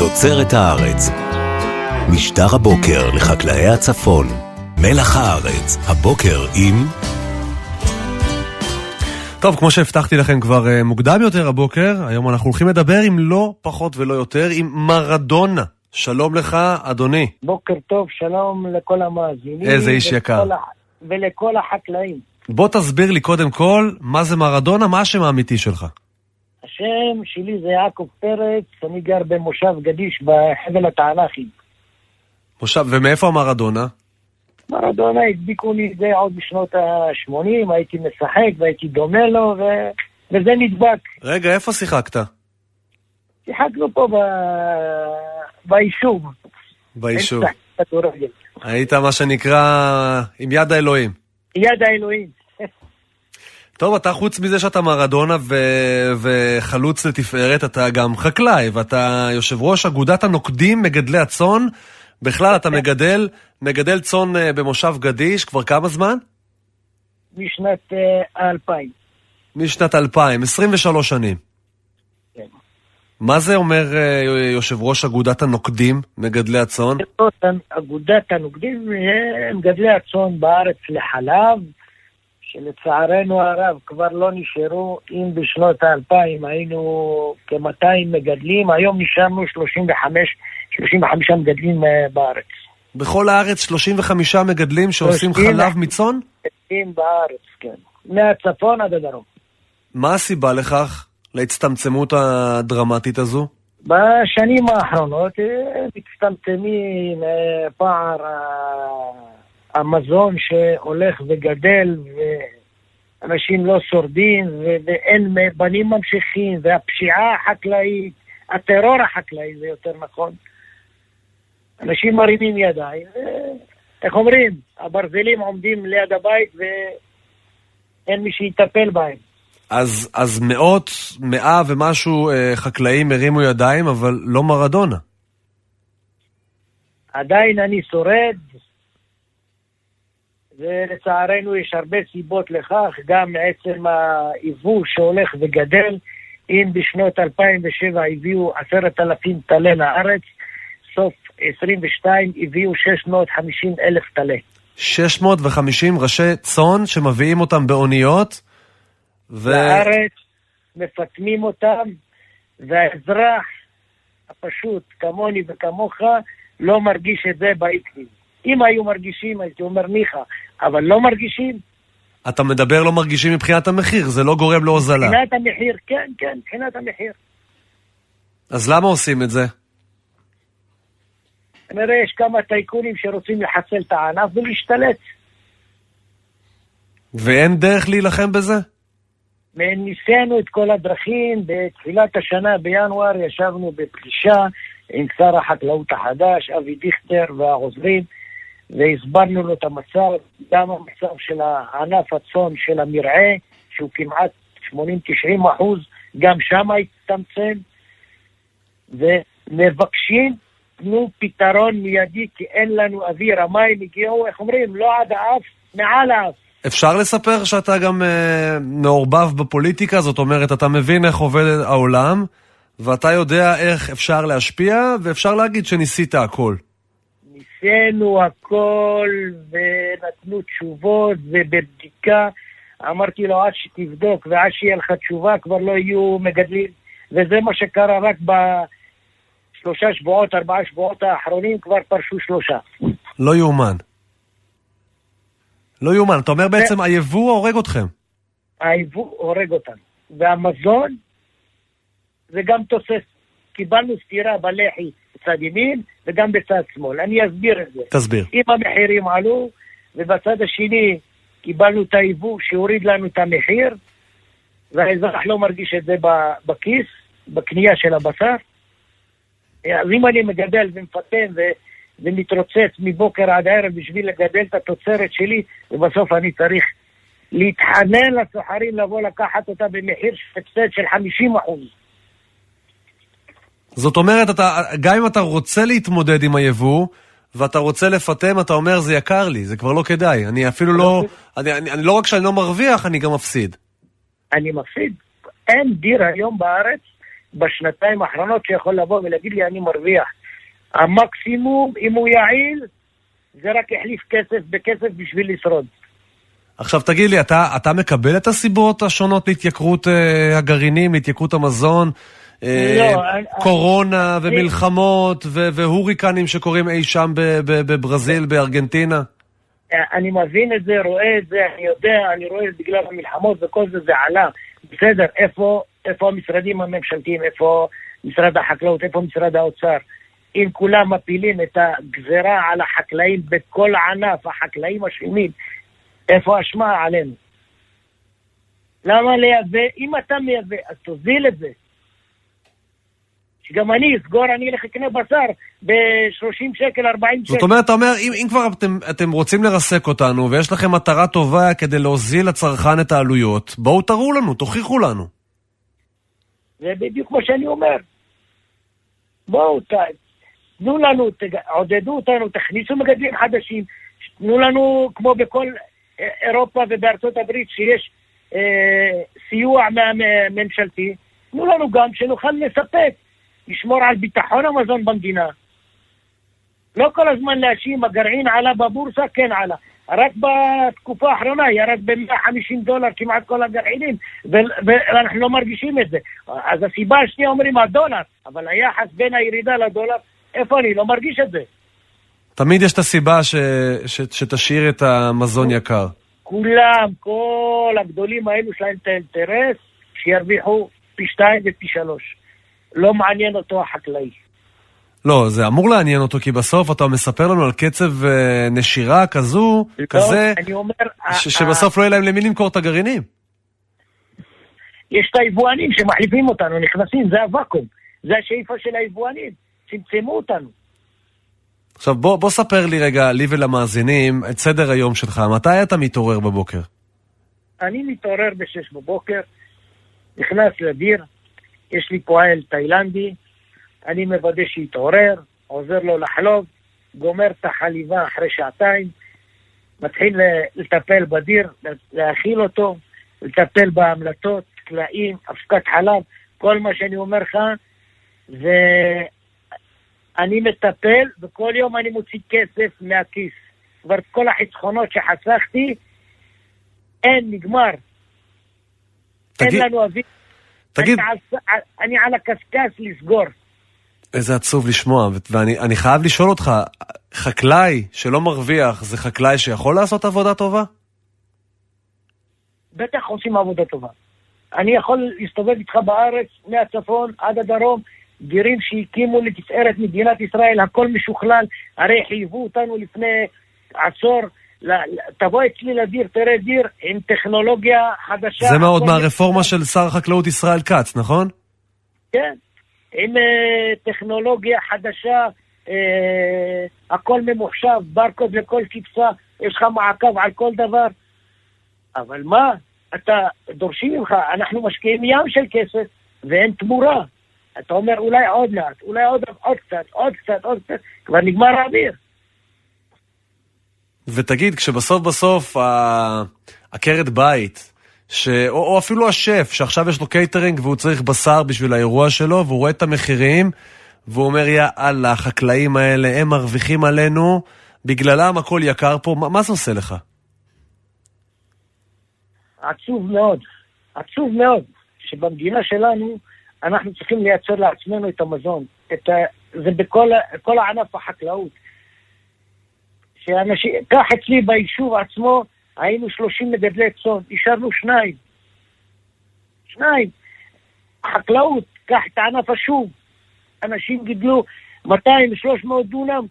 תוצרת הארץ. משטר הבוקר לחקלאי הצפון. מלח הארץ, הבוקר עם... טוב, כמו שהבטחתי לכם כבר uh, מוקדם יותר הבוקר, היום אנחנו הולכים לדבר עם לא פחות ולא יותר, עם מרדונה. שלום לך, אדוני. בוקר טוב, שלום לכל המאזינים. איזה איש יקר. ה... ולכל החקלאים. בוא תסביר לי קודם כל, מה זה מרדונה, מה השם האמיתי שלך? השם שלי זה יעקב פרץ, אני גר במושב גדיש בחבל התענכים. מושב, ומאיפה המרדונה? מרדונה הדביקו לי את זה עוד בשנות ה-80, הייתי משחק והייתי דומה לו, ו... וזה נדבק. רגע, איפה שיחקת? שיחקנו פה ב... ביישוב. ביישוב. היית מה שנקרא עם יד האלוהים. יד האלוהים. טוב, אתה חוץ מזה שאתה מרדונה ו... וחלוץ לתפארת, אתה גם חקלאי, ואתה יושב ראש אגודת הנוקדים מגדלי הצאן. בכלל, אתה מגדל, מגדל צאן אה, במושב גדיש כבר כמה זמן? משנת 2000. אה, משנת 2000, 23 שנים. כן. מה זה אומר אה, יושב ראש אגודת הנוקדים, מגדלי הצאן? אגודת הנוקדים הם מגדלי הצאן בארץ לחלב, שלצערנו הרב כבר לא נשארו, אם בשנות האלפיים היינו כ-200 מגדלים, היום נשארנו 35, 35 מגדלים אה, בארץ. בכל הארץ 35 מגדלים שעושים חלב מצאן? מגדלים בארץ, כן. מהצפון עד הדרום. מה הסיבה לכך, להצטמצמות הדרמטית הזו? בשנים האחרונות אה, מצטמצמים אה, פער המזון שהולך וגדל ואנשים לא שורדים ואין בנים ממשיכים והפשיעה החקלאית, הטרור החקלאי זה יותר נכון. אנשים מרימים ידיים, איך אומרים, הברזלים עומדים ליד הבית ואין מי שיטפל בהם. אז, אז מאות, מאה ומשהו אה, חקלאים הרימו ידיים, אבל לא מרדונה. עדיין אני שורד, ולצערנו יש הרבה סיבות לכך, גם מעצם היבוא שהולך וגדל. אם בשנות 2007 הביאו עשרת אלפים טלה לארץ, סוף 22 הביאו 650 אלף טלה. 650 ראשי צאן שמביאים אותם באוניות? ו... לארץ, מפטמים אותם, והאזרח הפשוט, כמוני וכמוך, לא מרגיש את זה באיקנים. אם היו מרגישים, הייתי אומר ניחא, אבל לא מרגישים. אתה מדבר לא מרגישים מבחינת המחיר, זה לא גורם להוזלה. מבחינת המחיר, כן, כן, מבחינת המחיר. אז למה עושים את זה? כנראה יש כמה טייקונים שרוצים לחסל את הענף ולהשתלט. ואין דרך להילחם בזה? ניסינו את כל הדרכים, בתחילת השנה, בינואר, ישבנו בפגישה עם שר החקלאות החדש, אבי דיכטר והעוזרים. והסברנו לו את המצב, גם המצב של הענף הצאן של המרעה, שהוא כמעט 80-90 אחוז, גם שם הצטמצם, ומבקשים, תנו פתרון מיידי, כי אין לנו אוויר, המים הגיעו, איך אומרים, לא עד האף, מעל האף. אפשר לספר שאתה גם אה, מעורבב בפוליטיקה, זאת אומרת, אתה מבין איך עובד העולם, ואתה יודע איך אפשר להשפיע, ואפשר להגיד שניסית הכל. ניסינו הכל ונתנו תשובות ובבדיקה אמרתי לו עד שתבדוק ועד שיהיה לך תשובה כבר לא יהיו מגדלים וזה מה שקרה רק בשלושה שבועות, ארבעה שבועות האחרונים כבר פרשו שלושה. לא יאומן. לא יאומן. אתה אומר בעצם היבוא הורג אתכם. היבוא הורג אותנו. והמזון זה גם תוסס. קיבלנו סטירה בלחי בצד ימין וגם בצד שמאל. אני אסביר את זה. תסביר. אם המחירים עלו, ובצד השני קיבלנו את היבוא שהוריד לנו את המחיר, והאזרח לא מרגיש את זה בכיס, בקנייה של הבשר. אז אם אני מגדל ומפטם ו... ומתרוצץ מבוקר עד ערב בשביל לגדל את התוצרת שלי, ובסוף אני צריך להתחנן לסוחרים לבוא לקחת אותה במחיר הפסד של 50 אחוז. זאת אומרת, אתה, גם אם אתה רוצה להתמודד עם היבוא, ואתה רוצה לפטם, אתה אומר, זה יקר לי, זה כבר לא כדאי. אני אפילו לא... אני, אני, אני לא רק שאני לא מרוויח, אני גם מפסיד. אני מפסיד. אין דיר היום בארץ בשנתיים האחרונות שיכול לבוא ולהגיד לי, אני מרוויח. המקסימום, אם הוא יעיל, זה רק החליף כסף בכסף בשביל לשרוד. עכשיו תגיד לי, אתה, אתה מקבל את הסיבות השונות להתייקרות אה, הגרעינים, להתייקרות המזון? אה, לא, קורונה אני, ומלחמות והוריקנים שקורים אי שם בברזיל, בארגנטינה? אני מבין את זה, רואה את זה, אני יודע, אני רואה את זה בגלל המלחמות וכל זה, זה עלה. בסדר, איפה, איפה המשרדים הממשלתיים, איפה משרד החקלאות, איפה משרד האוצר? אם כולם מפילים את הגזרה על החקלאים בכל ענף, החקלאים אשמים, איפה האשמה עלינו? למה לייבא? אם אתה מייבא, אז תוזיל את זה. שגם אני אסגור, אני אלך לקנה בשר ב-30 שקל, 40 שקל. זאת אומרת, אתה אומר, אם, אם כבר אתם, אתם רוצים לרסק אותנו, ויש לכם מטרה טובה כדי להוזיל לצרכן את העלויות, בואו תראו לנו, תוכיחו לנו. זה בדיוק מה שאני אומר. בואו, ת, תנו לנו, עודדו אותנו, תכניסו מגדלים חדשים, תנו לנו, כמו בכל אירופה ובארצות הברית, שיש אה, סיוע ממשלתי, תנו לנו גם שנוכל לספק. לשמור על ביטחון המזון במדינה. לא כל הזמן להאשים, הגרעין עלה בבורסה, כן עלה. רק בתקופה האחרונה ירד ב-150 דולר כמעט כל הגרעינים, ואנחנו לא מרגישים את זה. אז הסיבה השנייה אומרים הדולר, אבל היחס בין הירידה לדולר, איפה אני? לא מרגיש את זה. תמיד יש את הסיבה ש, ש, שתשאיר את המזון יקר. כולם, כל הגדולים האלו יש להם את האינטרס שירוויחו פי שתיים ופי שלוש. לא מעניין אותו החקלאי. לא, זה אמור לעניין אותו, כי בסוף אתה מספר לנו על קצב אה, נשירה כזו, לא, כזה, אני אומר, ש- שבסוף לא יהיה להם למי למכור את הגרעינים. יש את היבואנים שמחליפים אותנו, נכנסים, זה הוואקום. זה השאיפה של היבואנים, צמצמו אותנו. עכשיו בוא, בוא ספר לי רגע, לי ולמאזינים, את סדר היום שלך. מתי אתה מתעורר בבוקר? אני מתעורר ב-6 בבוקר, נכנס לדיר, יש לי פועל תאילנדי, אני מוודא שיתעורר, עוזר לו לחלוב, גומר את החליבה אחרי שעתיים, מתחיל לטפל בדיר, להאכיל אותו, לטפל בהמלטות, קלעים, אבקת חלב, כל מה שאני אומר לך, ואני מטפל, וכל יום אני מוציא כסף מהכיס. כבר כל החסכונות שחסכתי, אין, נגמר. תגיד... אין לנו אוויר תגיד... אני על, הקשקש לסגור. איזה עצוב לשמוע, ואני חייב לשאול אותך, חקלאי שלא מרוויח, זה חקלאי שיכול לעשות עבודה טובה? בטח עושים עבודה טובה. אני יכול להסתובב איתך בארץ, מהצפון עד הדרום, גירים שהקימו לתפארת מדינת ישראל, הכל משוכלל, הרי חייבו אותנו לפני עשור תבוא אצלי לדיר, תראה דיר עם טכנולוגיה חדשה. זה מאוד מהרפורמה של שר החקלאות ישראל כץ, נכון? כן, עם uh, טכנולוגיה חדשה, uh, הכל ממוחשב, ברקוד לכל קצפה, יש לך מעקב על כל דבר. אבל מה, אתה, דורשים ממך, אנחנו משקיעים ים של כסף ואין תמורה. אתה אומר אולי עוד מעט, אולי עוד, עוד קצת, עוד קצת, עוד קצת, כבר נגמר האוויר. ותגיד, כשבסוף בסוף עקרת בית, ש... או, או אפילו השף, שעכשיו יש לו קייטרינג והוא צריך בשר בשביל האירוע שלו, והוא רואה את המחירים, והוא אומר, יא אללה, החקלאים האלה, הם מרוויחים עלינו, בגללם הכל יקר פה, מה, מה זה עושה לך? עצוב מאוד, עצוב מאוד, שבמדינה שלנו אנחנו צריכים לייצר לעצמנו את המזון. את ה... זה בכל הענף החקלאות. שאנשים, קח אצלי ביישוב עצמו, היינו 30 מגדלי צאן, השארנו שניים. שניים. חקלאות, קח את ענף השום. אנשים גידלו 200-300 דונם,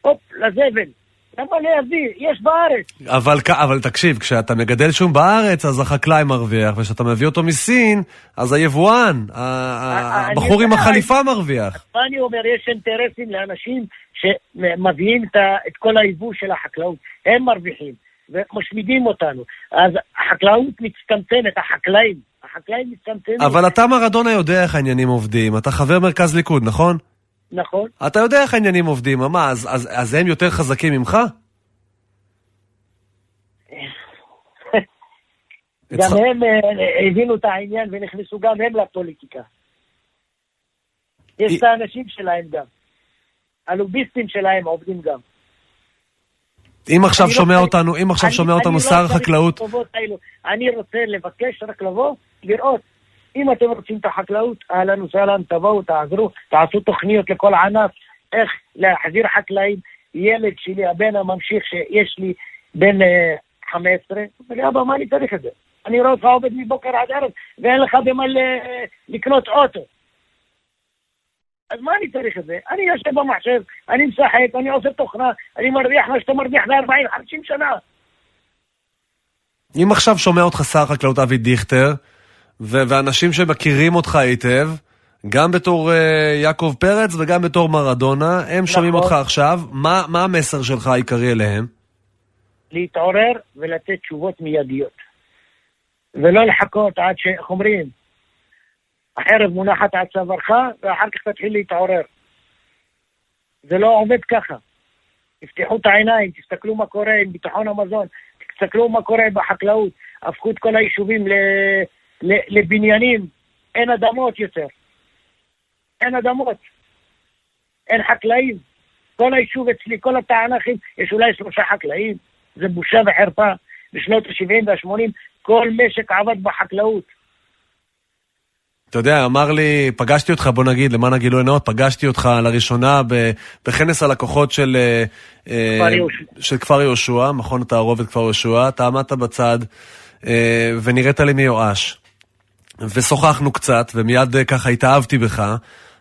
הופ, לזבל. למה להביא? יש בארץ. אבל, אבל תקשיב, כשאתה מגדל שום בארץ, אז החקלאי מרוויח, וכשאתה מביא אותו מסין, אז היבואן, הבחור עם החליפה מרוויח. מה אני אומר? יש אינטרסים לאנשים שמביאים את כל היבוא של החקלאות. הם מרוויחים, ומשמידים אותנו. אז החקלאות מצטמצמת, החקלאים. החקלאים מצטמצמים. אבל אתה מרדונה יודע איך העניינים עובדים. אתה חבר מרכז ליכוד, נכון? נכון. אתה יודע איך העניינים עובדים, מה, אז, אז, אז הם יותר חזקים ממך? גם הם אה, הבינו את העניין ונכנסו גם הם לפוליטיקה. יש את האנשים שלהם גם. הלוביסטים שלהם עובדים גם. אם עכשיו לא שומע רוצה- אותנו, אם עכשיו שומע אותנו לא שר החקלאות. אני רוצה לבקש רק לבוא, לראות. אם אתם רוצים את החקלאות, אהלן וסהלן, תבואו, תעזרו, תעשו תוכניות לכל ענף, איך להחזיר חקלאים. ילד שלי, הבן הממשיך שיש לי, בן אה, 15, אומר לי, אבא, מה אני צריך את זה? אני רואה אותך עובד מבוקר עד ערב, ואין לך במה ל- לקנות אוטו. אז מה אני צריך את זה? אני יושב במחשב, אני משחק, אני עושה תוכנה, אני מרוויח מה שאתה מרוויח ב-40-50 שנה. אם עכשיו שומע אותך שר החקלאות אבי דיכטר, ו- ואנשים שמכירים אותך היטב, גם בתור uh, יעקב פרץ וגם בתור מרדונה, הם שומעים נכון. אותך עכשיו, מה, מה המסר שלך העיקרי אליהם? להתעורר ולתת תשובות מיידיות. ולא לחכות עד ש... איך אומרים? החרב מונחת על צווארך, ואחר כך תתחיל להתעורר. זה לא עובד ככה. תפתחו את העיניים, תסתכלו מה קורה עם ביטחון המזון, תסתכלו מה קורה בחקלאות. הפכו את כל היישובים ל... ל... לבניינים, אין אדמות יותר. אין אדמות. אין חקלאים. כל היישוב אצלי, כל התענכים, יש אולי שלושה חקלאים. זה בושה וחרפה. בשנות ה-70 וה-80 כל משק עבד בחקלאות. אתה יודע, אמר לי, פגשתי אותך, בוא נגיד, למען הגילוי הנאות, פגשתי אותך לראשונה בכנס הלקוחות של, אה, אה, כפר יהושע. של כפר יהושע, מכון התערובת כפר יהושע. אתה עמדת בצד אה, ונראית לי מיואש. ושוחחנו קצת, ומיד ככה התאהבתי בך.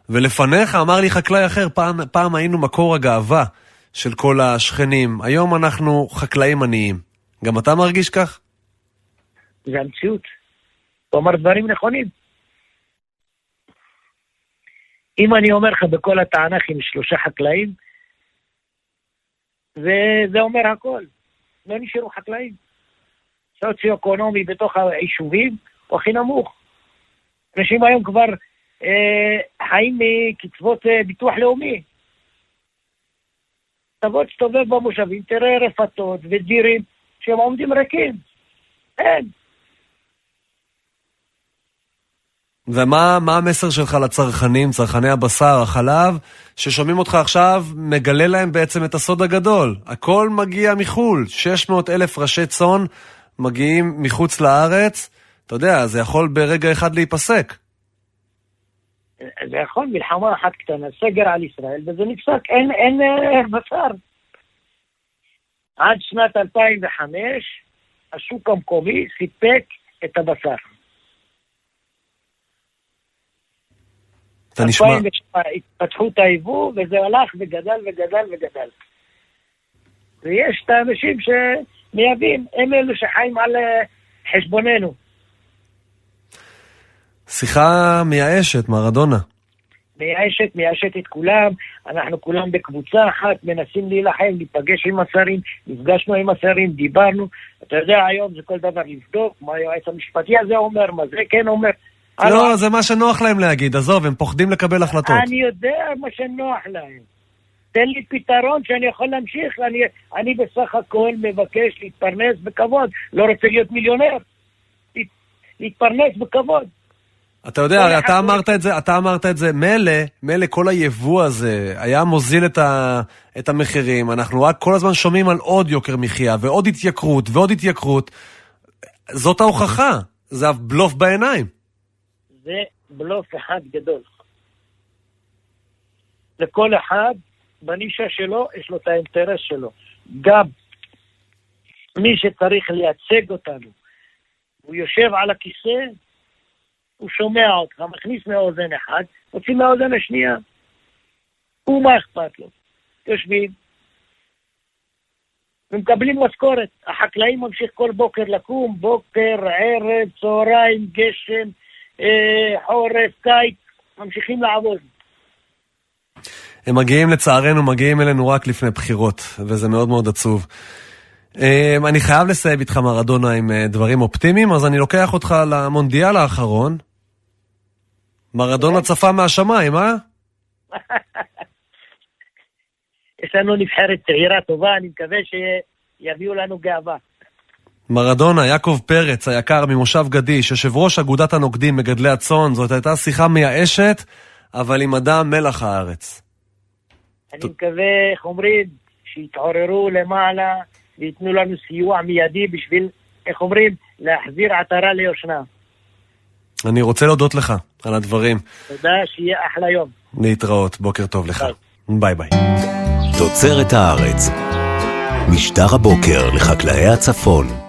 ולפניך אמר לי חקלאי אחר, פעם, פעם היינו מקור הגאווה של כל השכנים, היום אנחנו חקלאים עניים. גם אתה מרגיש כך? זה המציאות. הוא אמר דברים נכונים. אם אני אומר לך בכל התענכים שלושה חקלאים, וזה אומר הכל. לא נשארו חקלאים. סוציו-אקונומי בתוך היישובים הוא הכי נמוך. אנשים היום כבר אה, חיים מקצבות אה, ביטוח לאומי. תבוא תסתובב במושבים, תראה רפתות ודירים שהם עומדים ריקים. אין. ומה מה המסר שלך לצרכנים, צרכני הבשר, החלב, ששומעים אותך עכשיו, מגלה להם בעצם את הסוד הגדול. הכל מגיע מחו"ל, 600 אלף ראשי צאן מגיעים מחוץ לארץ. אתה יודע, זה יכול ברגע אחד להיפסק. זה יכול מלחמה אחת קטנה, סגר על ישראל, וזה נפסק, אין, אין אה, בשר. עד שנת 2005 השוק המקומי סיפק את הבשר. אתה נשמע... 2007 התפתחו את היבוא, וזה הלך וגדל וגדל וגדל. ויש את האנשים שמייבאים, הם אלו שחיים על אה, חשבוננו. שיחה מייאשת, מרדונה. מייאשת, מייאשת את כולם, אנחנו כולם בקבוצה אחת, מנסים להילחם, להיפגש עם השרים, נפגשנו עם השרים, דיברנו, אתה יודע, היום זה כל דבר לבדוק, מה היועץ המשפטי הזה אומר, מה זה כן אומר. לא, זה מה שנוח להם להגיד, עזוב, הם פוחדים לקבל החלטות. אני יודע מה שנוח להם. תן לי פתרון שאני יכול להמשיך, אני, אני בסך הכל מבקש להתפרנס בכבוד, לא רוצה להיות מיליונר, להת- להתפרנס בכבוד. אתה יודע, הרי אתה אמרת את זה, אתה אמרת את זה, מילא, מילא כל היבוא הזה היה מוזיל את, ה, את המחירים, אנחנו רק כל הזמן שומעים על עוד יוקר מחיה ועוד התייקרות ועוד התייקרות. זאת ההוכחה, זה הבלוף בעיניים. זה בלוף אחד גדול. לכל אחד, בנישה שלו, יש לו את האינטרס שלו. גם מי שצריך לייצג אותנו, הוא יושב על הכיסא, הוא שומע אותך, מכניס מאוזן אחד, מוציא מהאוזן השנייה. הוא, מה אכפת לו? יושבים ומקבלים משכורת. החקלאי ממשיך כל בוקר לקום, בוקר, ערב, צהריים, גשם, חורף, קיץ, ממשיכים לעבוד. הם מגיעים לצערנו, מגיעים אלינו רק לפני בחירות, וזה מאוד מאוד עצוב. אמ, אני חייב לסיים איתך מרדונה עם אה, דברים אופטימיים, אז אני לוקח אותך למונדיאל האחרון. מרדונה צפה מהשמיים, אה? יש לנו נבחרת צעירה טובה, אני מקווה שיביאו לנו גאווה. מרדונה, יעקב פרץ היקר ממושב גדיש, יושב ראש אגודת הנוקדים מגדלי הצאן, זאת הייתה שיחה מייאשת, אבל עם אדם מלח הארץ. אני מקווה, איך אומרים, שיתעוררו למעלה וייתנו לנו סיוע מיידי בשביל, איך אומרים, להחזיר עטרה ליושנה. אני רוצה להודות לך על הדברים. תודה, שיהיה אחלה יום. להתראות, בוקר טוב לך. ביי ביי. תוצרת הארץ. משטר הבוקר לחקלאי הצפון.